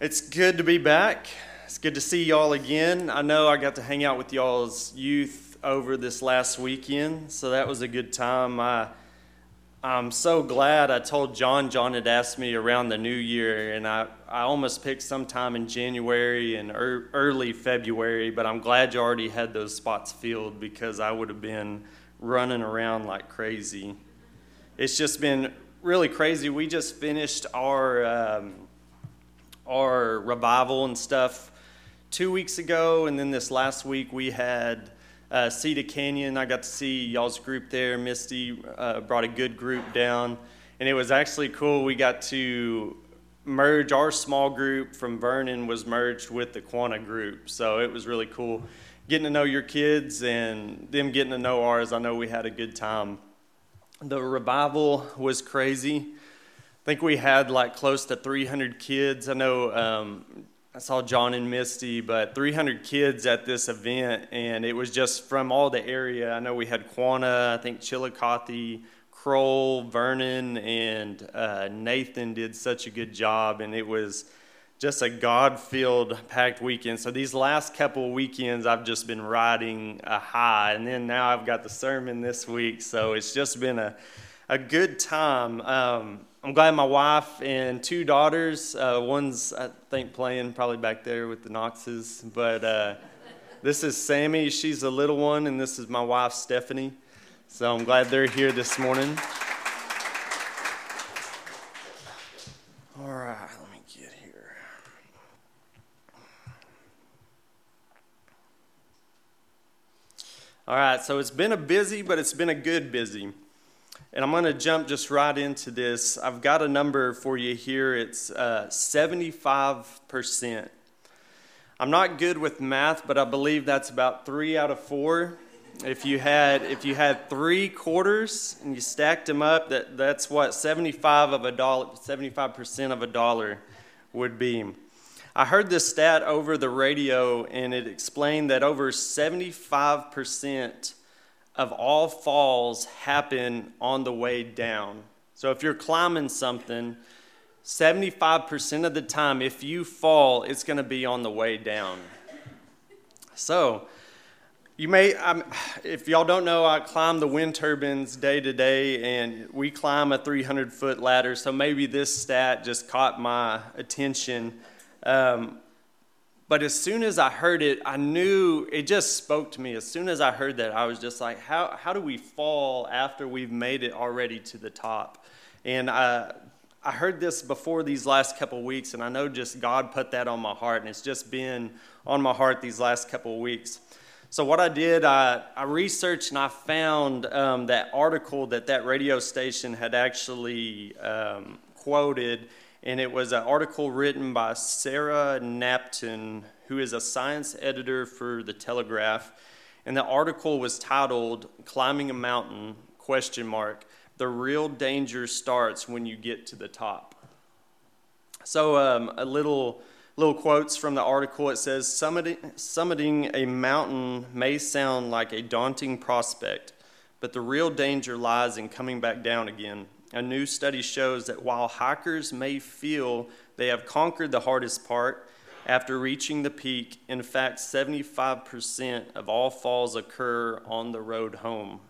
It's good to be back. It's good to see y'all again. I know I got to hang out with y'all's youth over this last weekend, so that was a good time. I, I'm so glad I told John. John had asked me around the new year, and I, I almost picked sometime in January and er, early February, but I'm glad you already had those spots filled because I would have been running around like crazy. It's just been really crazy. We just finished our. Um, our revival and stuff two weeks ago, and then this last week we had uh, Cedar Canyon. I got to see y'all's group there. Misty uh, brought a good group down, and it was actually cool. We got to merge our small group from Vernon was merged with the Quanah group, so it was really cool getting to know your kids and them getting to know ours. I know we had a good time. The revival was crazy. I think we had like close to 300 kids. I know um, I saw John and Misty, but 300 kids at this event, and it was just from all the area. I know we had Quanah, I think Chillicothe, Crowell, Vernon, and uh, Nathan did such a good job, and it was just a God-filled, packed weekend. So these last couple weekends, I've just been riding a high, and then now I've got the sermon this week, so it's just been a a good time. Um, I'm glad my wife and two daughters, uh, one's, I think, playing probably back there with the Knoxes, but uh, this is Sammy. She's a little one, and this is my wife, Stephanie. So I'm glad they're here this morning. All right, let me get here. All right, so it's been a busy, but it's been a good busy. And I'm going to jump just right into this. I've got a number for you here. It's uh, 75%. I'm not good with math, but I believe that's about three out of four. If you had if you had three quarters and you stacked them up, that, that's what 75 of a dollar, 75% of a dollar would be. I heard this stat over the radio, and it explained that over 75% of all falls happen on the way down. So if you're climbing something, 75% of the time, if you fall, it's going to be on the way down. So, you may, I'm, if y'all don't know, I climb the wind turbines day to day, and we climb a 300 foot ladder. So maybe this stat just caught my attention. Um, but as soon as I heard it, I knew it just spoke to me. As soon as I heard that, I was just like, how, how do we fall after we've made it already to the top? And I, I heard this before these last couple weeks, and I know just God put that on my heart, and it's just been on my heart these last couple weeks. So, what I did, I, I researched and I found um, that article that that radio station had actually um, quoted and it was an article written by Sarah Knapton, who is a science editor for the Telegraph, and the article was titled "Climbing a Mountain?" question mark. The real danger starts when you get to the top. So, um, a little little quotes from the article. It says, summiting, summiting a mountain may sound like a daunting prospect, but the real danger lies in coming back down again. A new study shows that while hikers may feel they have conquered the hardest part, after reaching the peak, in fact, 75% of all falls occur on the road home.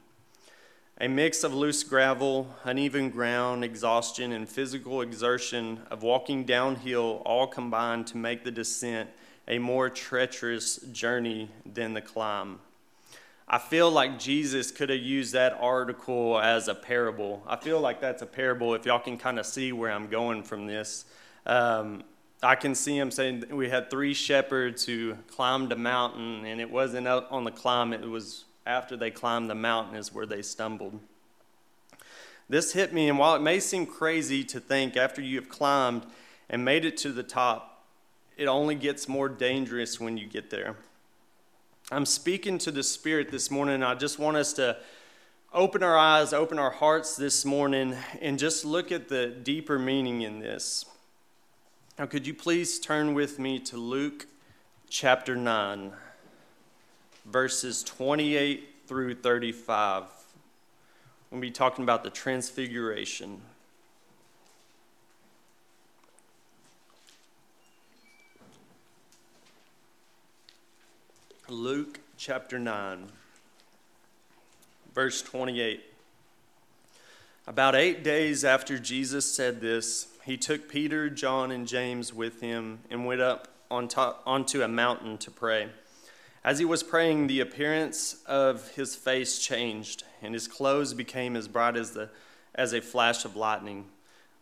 A mix of loose gravel, uneven ground, exhaustion, and physical exertion of walking downhill all combine to make the descent a more treacherous journey than the climb. I feel like Jesus could have used that article as a parable. I feel like that's a parable if y'all can kind of see where I'm going from this. Um, I can see him saying we had three shepherds who climbed a mountain, and it wasn't on the climb, it was after they climbed the mountain, is where they stumbled. This hit me, and while it may seem crazy to think after you have climbed and made it to the top, it only gets more dangerous when you get there. I'm speaking to the Spirit this morning. I just want us to open our eyes, open our hearts this morning, and just look at the deeper meaning in this. Now, could you please turn with me to Luke chapter 9, verses 28 through 35? We'll be talking about the transfiguration. Luke chapter 9, verse 28. About eight days after Jesus said this, he took Peter, John, and James with him and went up on top, onto a mountain to pray. As he was praying, the appearance of his face changed, and his clothes became as bright as, the, as a flash of lightning.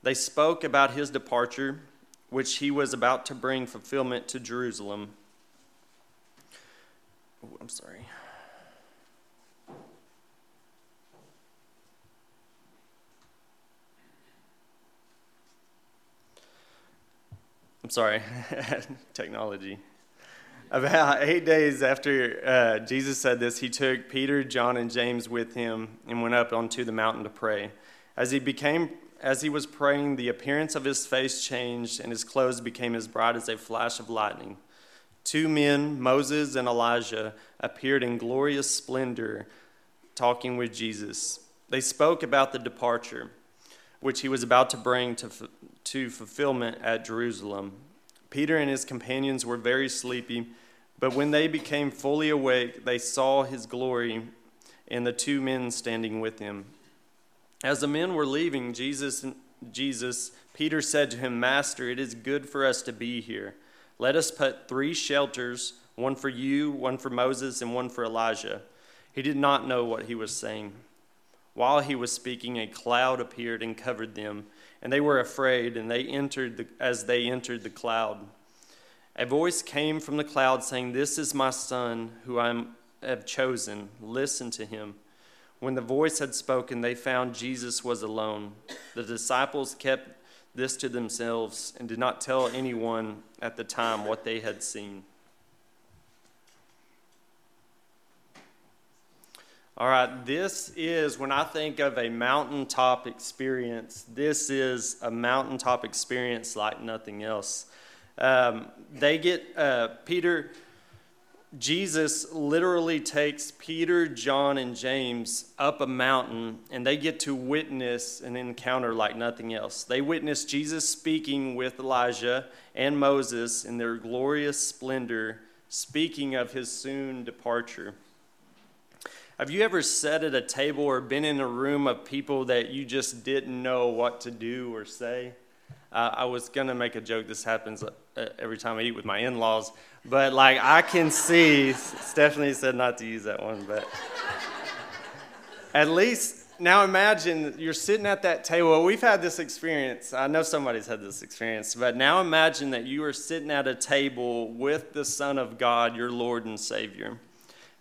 They spoke about his departure, which he was about to bring fulfillment to Jerusalem. Oh, I'm sorry. I'm sorry, technology. About eight days after uh, Jesus said this, he took Peter, John, and James with him and went up onto the mountain to pray. As he became, as he was praying, the appearance of his face changed, and his clothes became as bright as a flash of lightning. Two men, Moses and Elijah, appeared in glorious splendor, talking with Jesus. They spoke about the departure, which he was about to bring to, to fulfillment at Jerusalem. Peter and his companions were very sleepy, but when they became fully awake, they saw his glory and the two men standing with him. As the men were leaving, Jesus, Jesus, Peter said to him, Master, it is good for us to be here. Let us put three shelters, one for you, one for Moses, and one for Elijah. He did not know what he was saying. While he was speaking, a cloud appeared and covered them and they were afraid, and they entered the, as they entered the cloud. A voice came from the cloud saying, This is my son, who I have chosen. Listen to him. When the voice had spoken, they found Jesus was alone. The disciples kept this to themselves and did not tell anyone at the time what they had seen. All right, this is when I think of a mountaintop experience, this is a mountaintop experience like nothing else. Um, they get, uh, Peter, Jesus literally takes Peter, John, and James up a mountain, and they get to witness an encounter like nothing else. They witness Jesus speaking with Elijah and Moses in their glorious splendor, speaking of his soon departure. Have you ever sat at a table or been in a room of people that you just didn't know what to do or say? Uh, I was going to make a joke. This happens Uh, every time I eat with my in laws. But, like, I can see, Stephanie said not to use that one, but at least now imagine you're sitting at that table. We've had this experience. I know somebody's had this experience, but now imagine that you are sitting at a table with the Son of God, your Lord and Savior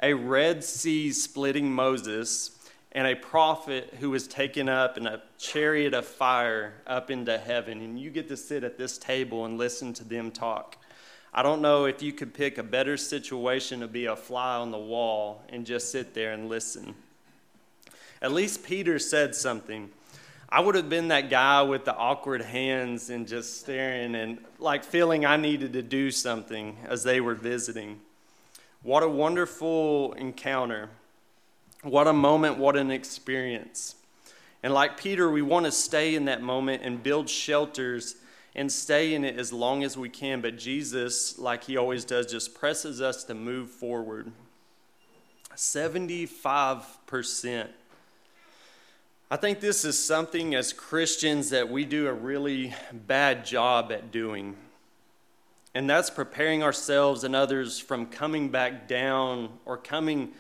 a Red Sea splitting Moses, and a prophet who was taken up in a chariot of fire up into heaven. And you get to sit at this table and listen to them talk. I don't know if you could pick a better situation to be a fly on the wall and just sit there and listen. At least Peter said something. I would have been that guy with the awkward hands and just staring and like feeling I needed to do something as they were visiting. What a wonderful encounter. What a moment, what an experience. And like Peter, we want to stay in that moment and build shelters and stay in it as long as we can. But Jesus, like he always does, just presses us to move forward. 75%. I think this is something as Christians that we do a really bad job at doing and that's preparing ourselves and others from coming back down or coming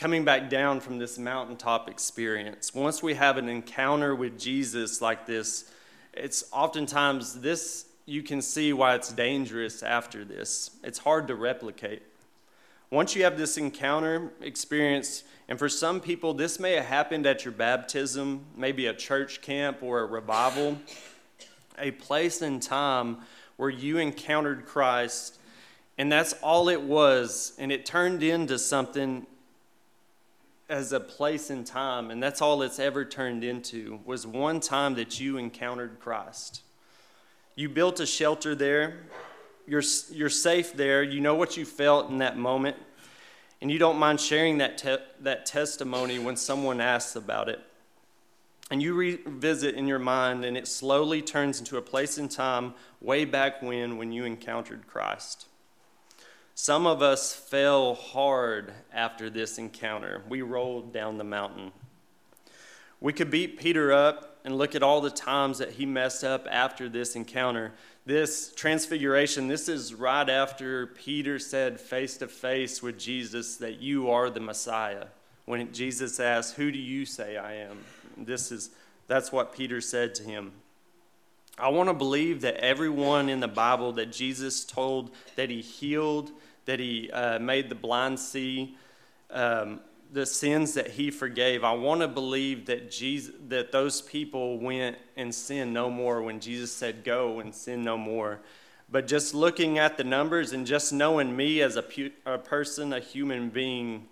coming back down from this mountaintop experience. Once we have an encounter with Jesus like this, it's oftentimes this you can see why it's dangerous after this. It's hard to replicate. Once you have this encounter experience, and for some people, this may have happened at your baptism, maybe a church camp or a revival, a place and time where you encountered Christ, and that's all it was, and it turned into something as a place and time, and that's all it's ever turned into was one time that you encountered Christ. You built a shelter there. You're, you're safe there. You know what you felt in that moment. And you don't mind sharing that, te- that testimony when someone asks about it and you revisit in your mind, and it slowly turns into a place in time way back when, when you encountered Christ. Some of us fell hard after this encounter. We rolled down the mountain. We could beat Peter up and look at all the times that he messed up after this encounter. This transfiguration, this is right after Peter said face to face with Jesus that you are the Messiah. When Jesus asked, Who do you say I am? This is that's what Peter said to him. I want to believe that everyone in the Bible that Jesus told that he healed, that he uh, made the blind see, um, the sins that he forgave. I want to believe that Jesus, that those people went and sinned no more when Jesus said, "Go and sin no more." But just looking at the numbers and just knowing me as a, pu- a person, a human being,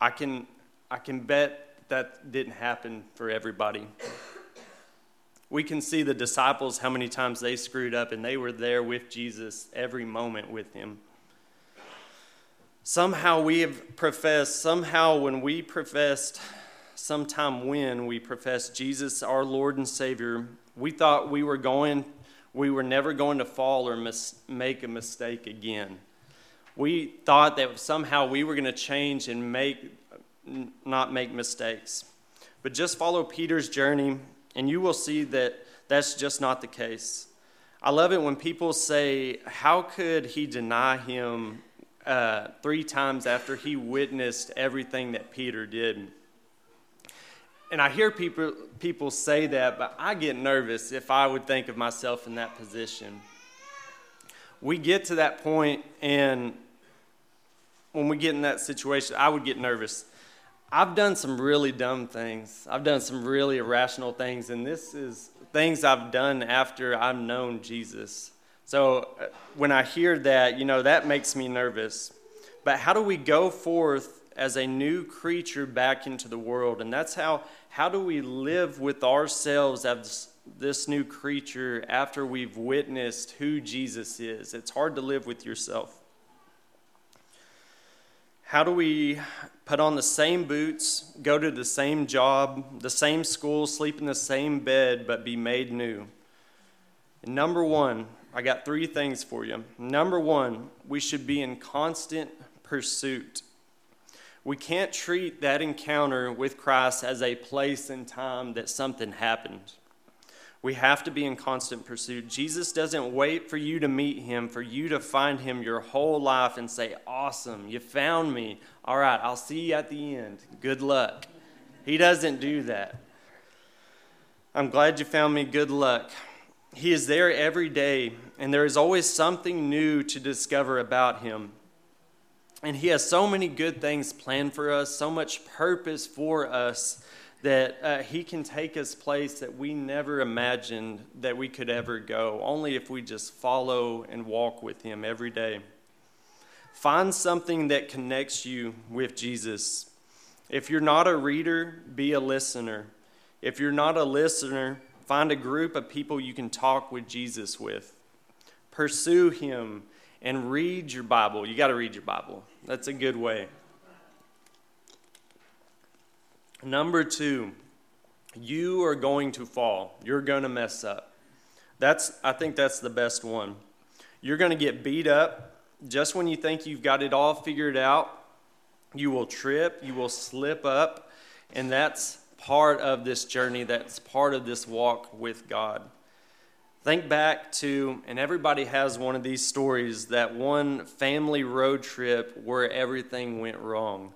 I can I can bet that didn't happen for everybody. We can see the disciples how many times they screwed up, and they were there with Jesus every moment with him. Somehow we have professed, somehow when we professed, sometime when we professed Jesus our Lord and Savior, we thought we were going, we were never going to fall or mis- make a mistake again. We thought that somehow we were going to change and make, not make mistakes. But just follow Peter's journey, and you will see that that's just not the case. I love it when people say, How could he deny him uh, three times after he witnessed everything that Peter did. And I hear people, people say that, but I get nervous if I would think of myself in that position. We get to that point, and when we get in that situation, I would get nervous. I've done some really dumb things. I've done some really irrational things, and this is things I've done after I've known Jesus. So uh, when I hear that, you know, that makes me nervous. But how do we go forth as a new creature back into the world? And that's how, how do we live with ourselves as this new creature after we've witnessed who Jesus is? It's hard to live with yourself. How do we put on the same boots, go to the same job, the same school, sleep in the same bed, but be made new? Number one, I got three things for you. Number one, we should be in constant pursuit. We can't treat that encounter with Christ as a place and time that something happened. We have to be in constant pursuit. Jesus doesn't wait for you to meet him, for you to find him your whole life and say, Awesome, you found me. All right, I'll see you at the end. Good luck. He doesn't do that. I'm glad you found me. Good luck. He is there every day, and there is always something new to discover about Him. And He has so many good things planned for us, so much purpose for us, that uh, He can take us place that we never imagined that we could ever go, only if we just follow and walk with Him every day. Find something that connects you with Jesus. If you're not a reader, be a listener. If you're not a listener, Find a group of people you can talk with Jesus with. Pursue him and read your Bible. You got to read your Bible. That's a good way. Number two, you are going to fall. You're going to mess up. That's I think that's the best one. You're going to get beat up just when you think you've got it all figured out. You will trip, you will slip up, and that's part of this journey, that's part of this walk with God. Think back to, and everybody has one of these stories, that one family road trip where everything went wrong.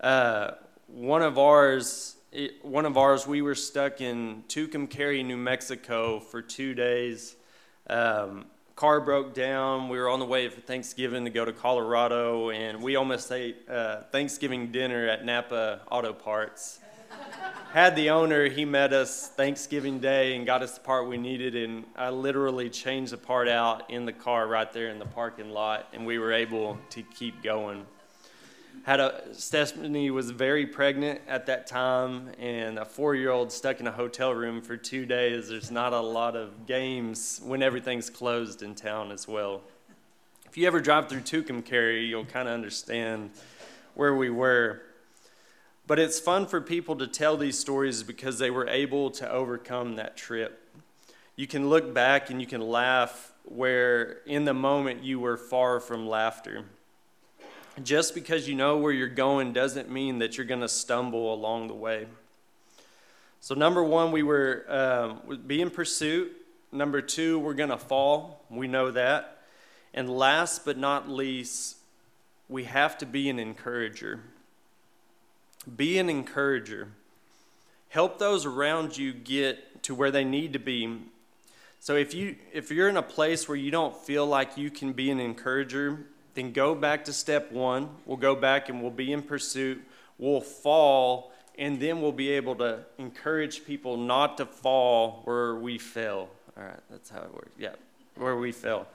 Uh, one of ours, one of ours, we were stuck in Tucumcari, New Mexico for two days. Um, car broke down. We were on the way for Thanksgiving to go to Colorado, and we almost ate uh, Thanksgiving dinner at Napa Auto Parts had the owner, he met us Thanksgiving Day and got us the part we needed, and I literally changed the part out in the car right there in the parking lot, and we were able to keep going. Had a Stephanie was very pregnant at that time, and a four-year-old stuck in a hotel room for two days. There's not a lot of games when everything's closed in town as well. If you ever drive through Tucumcari, you'll kind of understand where we were. But it's fun for people to tell these stories because they were able to overcome that trip. You can look back and you can laugh where in the moment you were far from laughter. just because you know where you're going doesn't mean that you're going to stumble along the way. So, number one, we were um, be in pursuit. Number two, we're going to fall. We know that. And last but not least, we have to be an encourager. Be an encourager. Help those around you get to where they need to be. So if you if you're in a place where you don't feel like you can be an encourager, then go back to step 1. We'll go back and we'll be in pursuit. We'll fall and then we'll be able to encourage people not to fall where we fail. All right, that's how it works. Yeah, where we fail.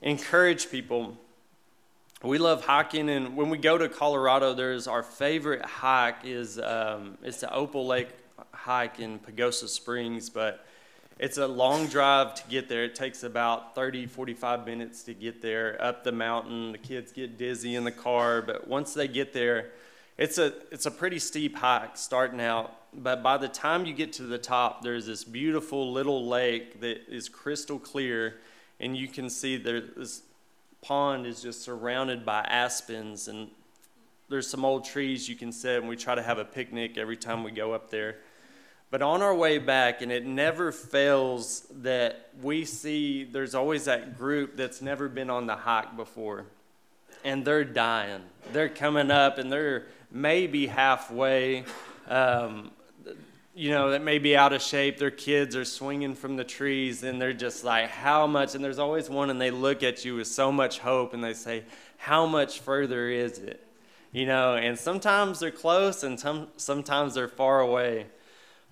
Encourage people. We love hiking, and when we go to Colorado, there's our favorite hike is um, it's the Opal Lake hike in Pagosa Springs, but it's a long drive to get there. It takes about 30, 45 minutes to get there up the mountain. The kids get dizzy in the car, but once they get there, it's a, it's a pretty steep hike starting out. But by the time you get to the top, there's this beautiful little lake that is crystal clear, and you can see there, this pond is just surrounded by aspens, and there's some old trees you can sit, and we try to have a picnic every time we go up there. But on our way back, and it never fails that we see there's always that group that's never been on the hike before. And they're dying. They're coming up and they're maybe halfway. Um, you know, that may be out of shape. Their kids are swinging from the trees and they're just like, how much? And there's always one and they look at you with so much hope and they say, how much further is it? You know, and sometimes they're close and some, sometimes they're far away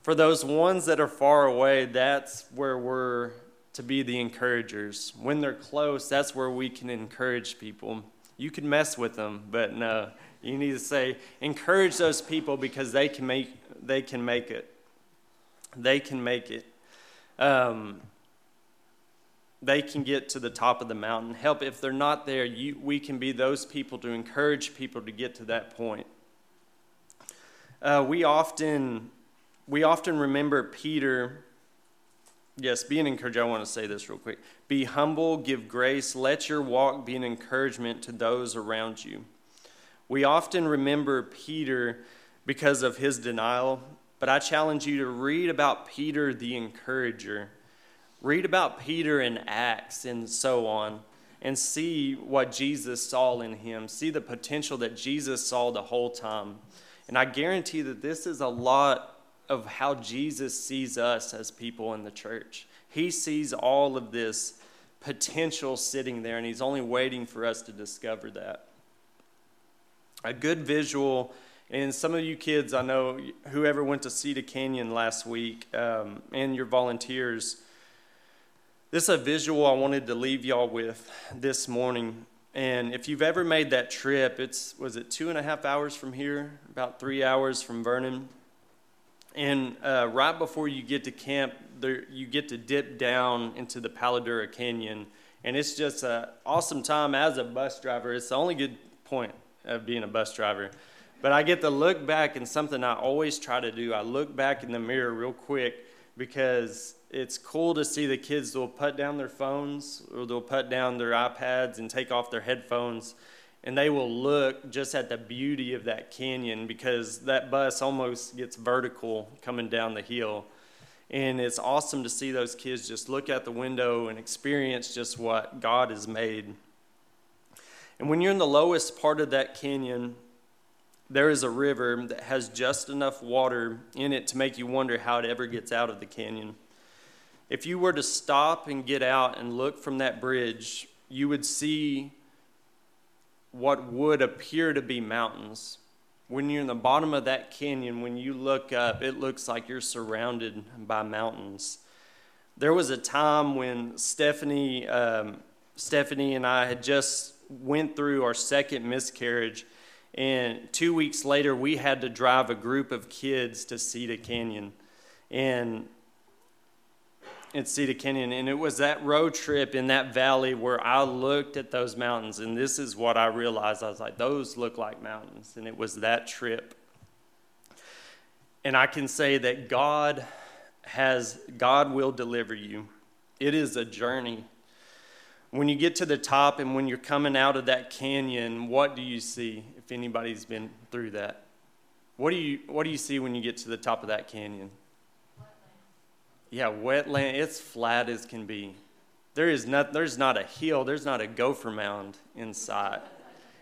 for those ones that are far away, that's where we're to be the encouragers. When they're close, that's where we can encourage people. You can mess with them, but no, you need to say, encourage those people because they can make, they can make it. They can make it. Um, they can get to the top of the mountain. Help if they're not there, you, we can be those people to encourage people to get to that point. Uh, we often we often remember Peter. Yes, be an encourager. I want to say this real quick. Be humble, give grace, let your walk be an encouragement to those around you. We often remember Peter because of his denial, but I challenge you to read about Peter the encourager. Read about Peter in Acts and so on, and see what Jesus saw in him. See the potential that Jesus saw the whole time. And I guarantee that this is a lot of how Jesus sees us as people in the church. He sees all of this potential sitting there, and He's only waiting for us to discover that. A good visual, and some of you kids, I know, whoever went to Cedar Canyon last week, um, and your volunteers, this is a visual I wanted to leave y'all with this morning. And if you've ever made that trip, it's was it two and a half hours from here, about three hours from Vernon. And uh, right before you get to camp, there, you get to dip down into the Palo Duro Canyon. And it's just an awesome time as a bus driver. It's the only good point of being a bus driver. But I get to look back, and something I always try to do I look back in the mirror real quick because it's cool to see the kids will put down their phones or they'll put down their iPads and take off their headphones and they will look just at the beauty of that canyon because that bus almost gets vertical coming down the hill. And it's awesome to see those kids just look out the window and experience just what God has made. And when you're in the lowest part of that canyon, there is a river that has just enough water in it to make you wonder how it ever gets out of the canyon. If you were to stop and get out and look from that bridge, you would see what would appear to be mountains. When you're in the bottom of that canyon, when you look up, it looks like you're surrounded by mountains. There was a time when Stephanie, um, Stephanie and I had just went through our second miscarriage, and two weeks later, we had to drive a group of kids to Cedar Canyon. And in Cedar Canyon. And it was that road trip in that valley where I looked at those mountains, and this is what I realized. I was like, those look like mountains. And it was that trip. And I can say that God has, God will deliver you. It is a journey. When you get to the top and when you're coming out of that canyon, what do you see if anybody's been through that? What do you what do you see when you get to the top of that canyon? Yeah, wetland. It's flat as can be. There is not, there's not a hill, there's not a gopher mound in sight.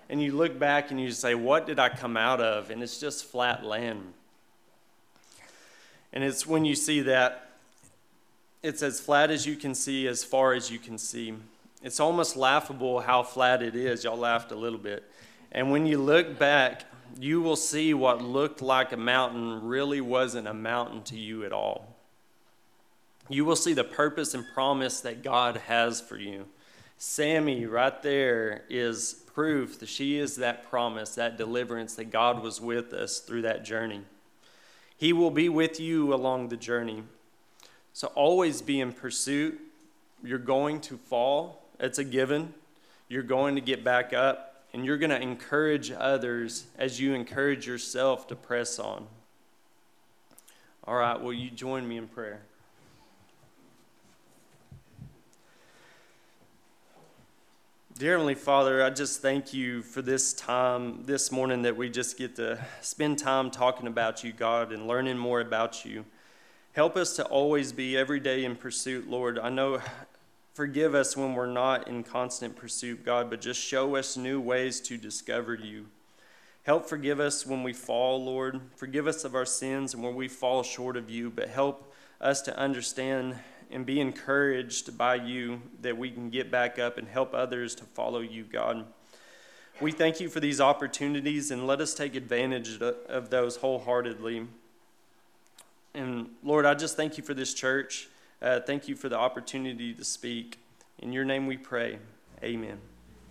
And you look back and you say, What did I come out of? And it's just flat land. And it's when you see that, it's as flat as you can see, as far as you can see. It's almost laughable how flat it is. Y'all laughed a little bit. And when you look back, you will see what looked like a mountain really wasn't a mountain to you at all you will see the purpose and promise that God has for you. Sammy, right there, is proof that she is that promise, that deliverance, that God was with us through that journey. He will be with you along the journey. So always be in pursuit. You're going to fall, it's a given. You're going to get back up, and you're going to encourage others as you encourage yourself to press on. All right, will you join me in prayer? Dear Heavenly Father, I just thank you for this time this morning that we just get to spend time talking about you, God, and learning more about you. Help us to always be every day in pursuit, Lord. I know, forgive us when we're not in constant pursuit, God, but just show us new ways to discover you. Help forgive us when we fall, Lord. Forgive us of our sins and when we fall short of you, but help us to understand and be encouraged by you that we can get back up and help others to follow you, God. We thank you for these opportunities and let us take advantage of those wholeheartedly. And Lord, I just thank you for this church. Uh, thank you for the opportunity to speak. In your name we pray. Amen.